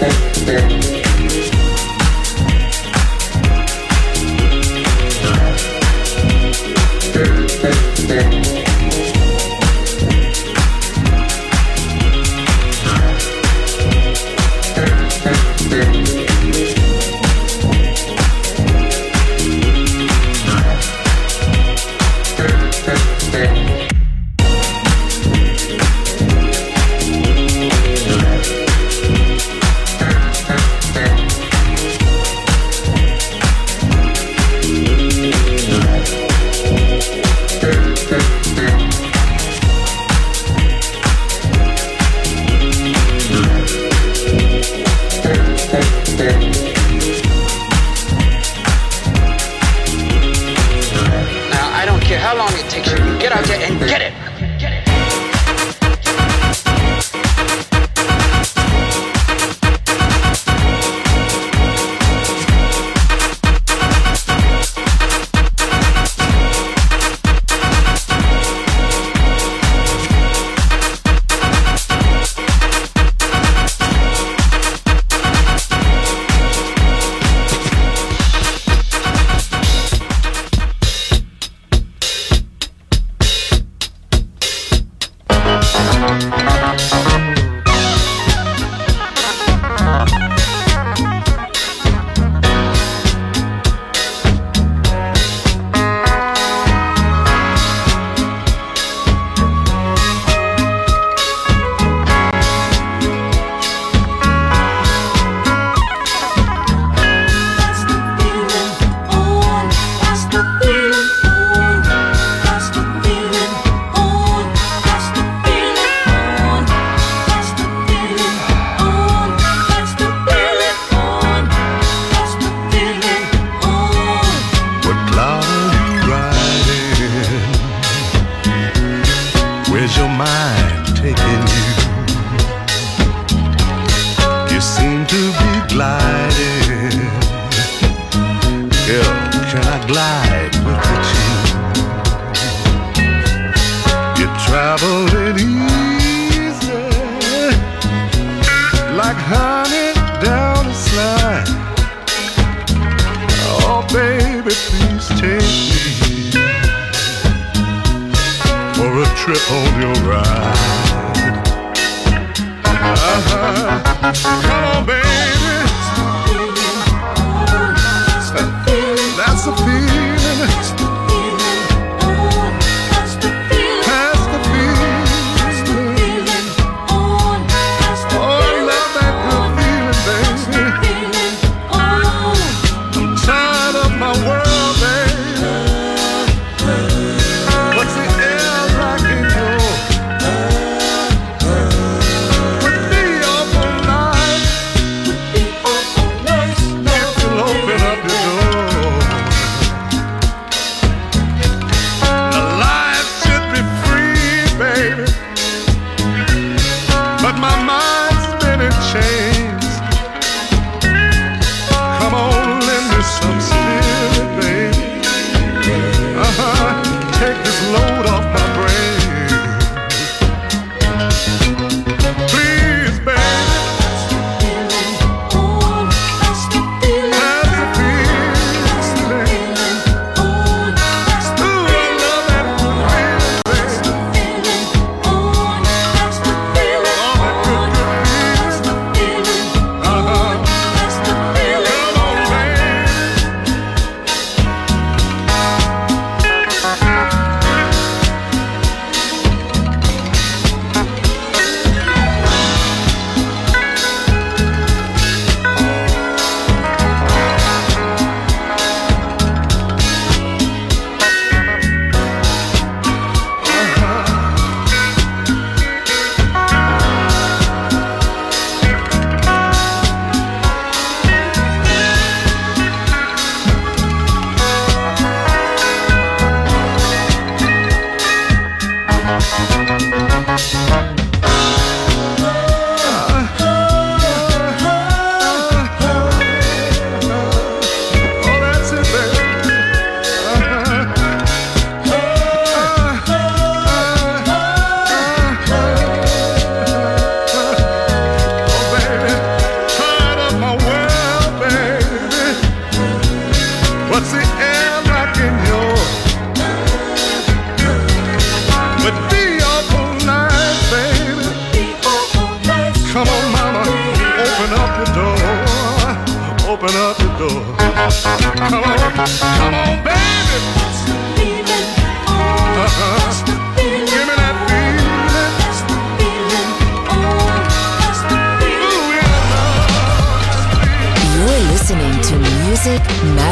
stay, stay.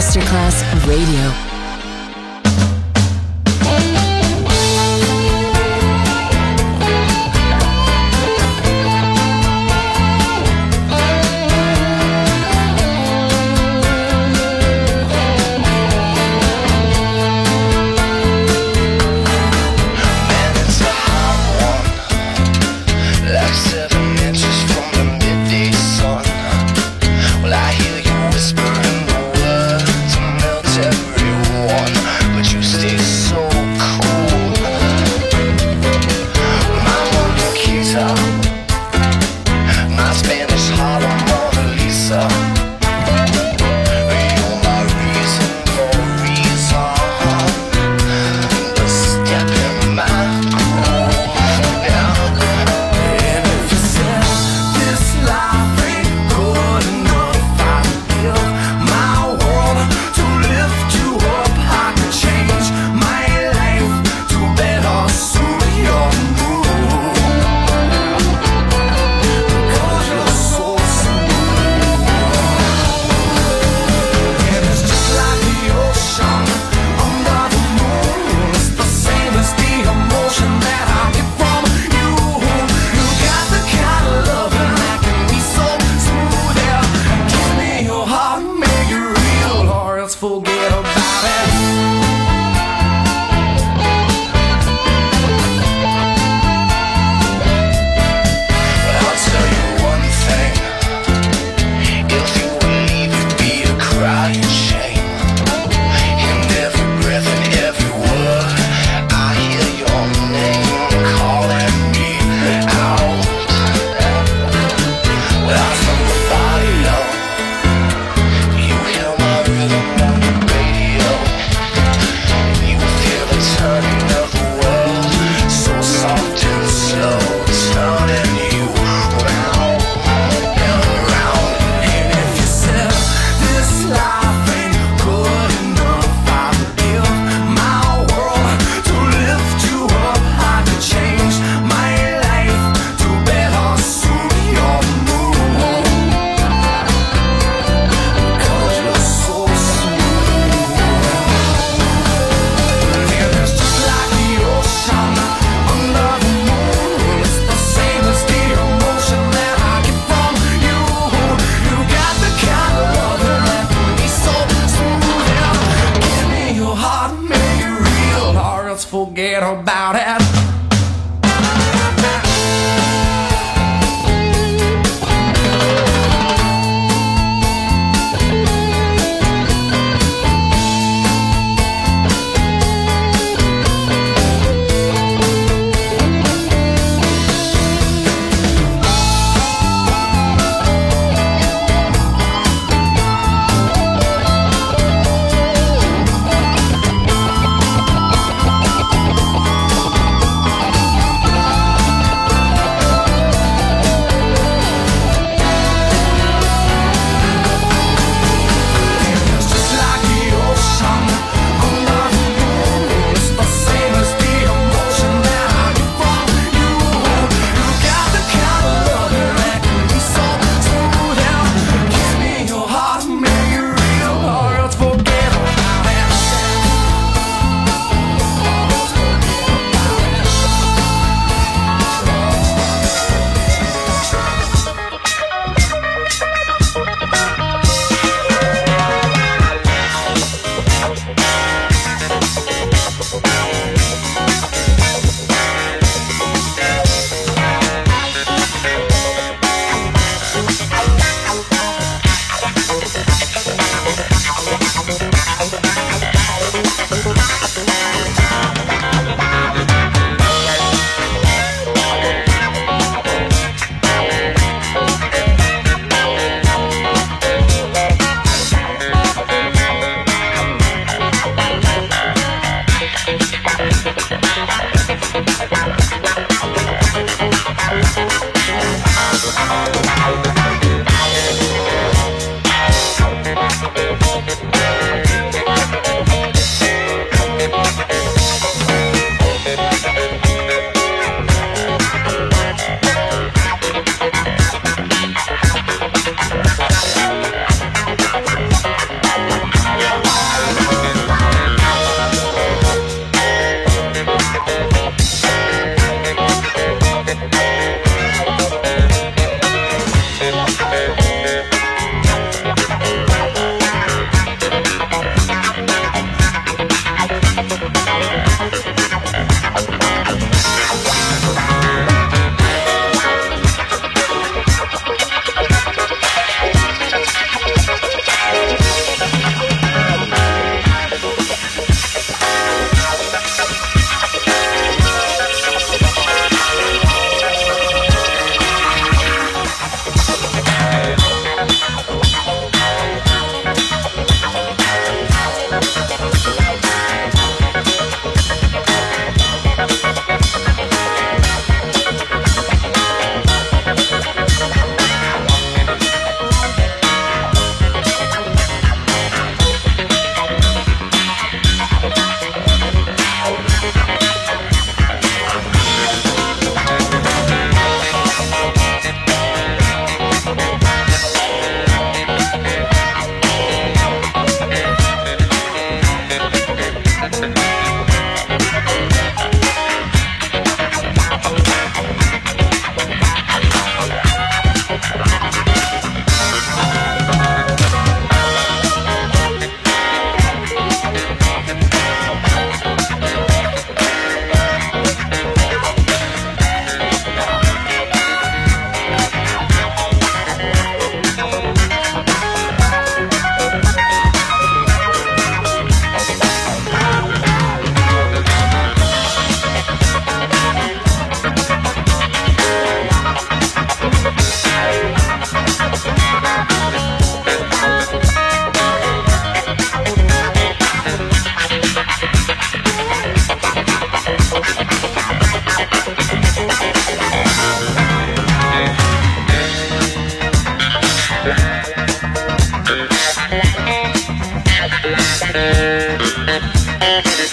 Masterclass Radio.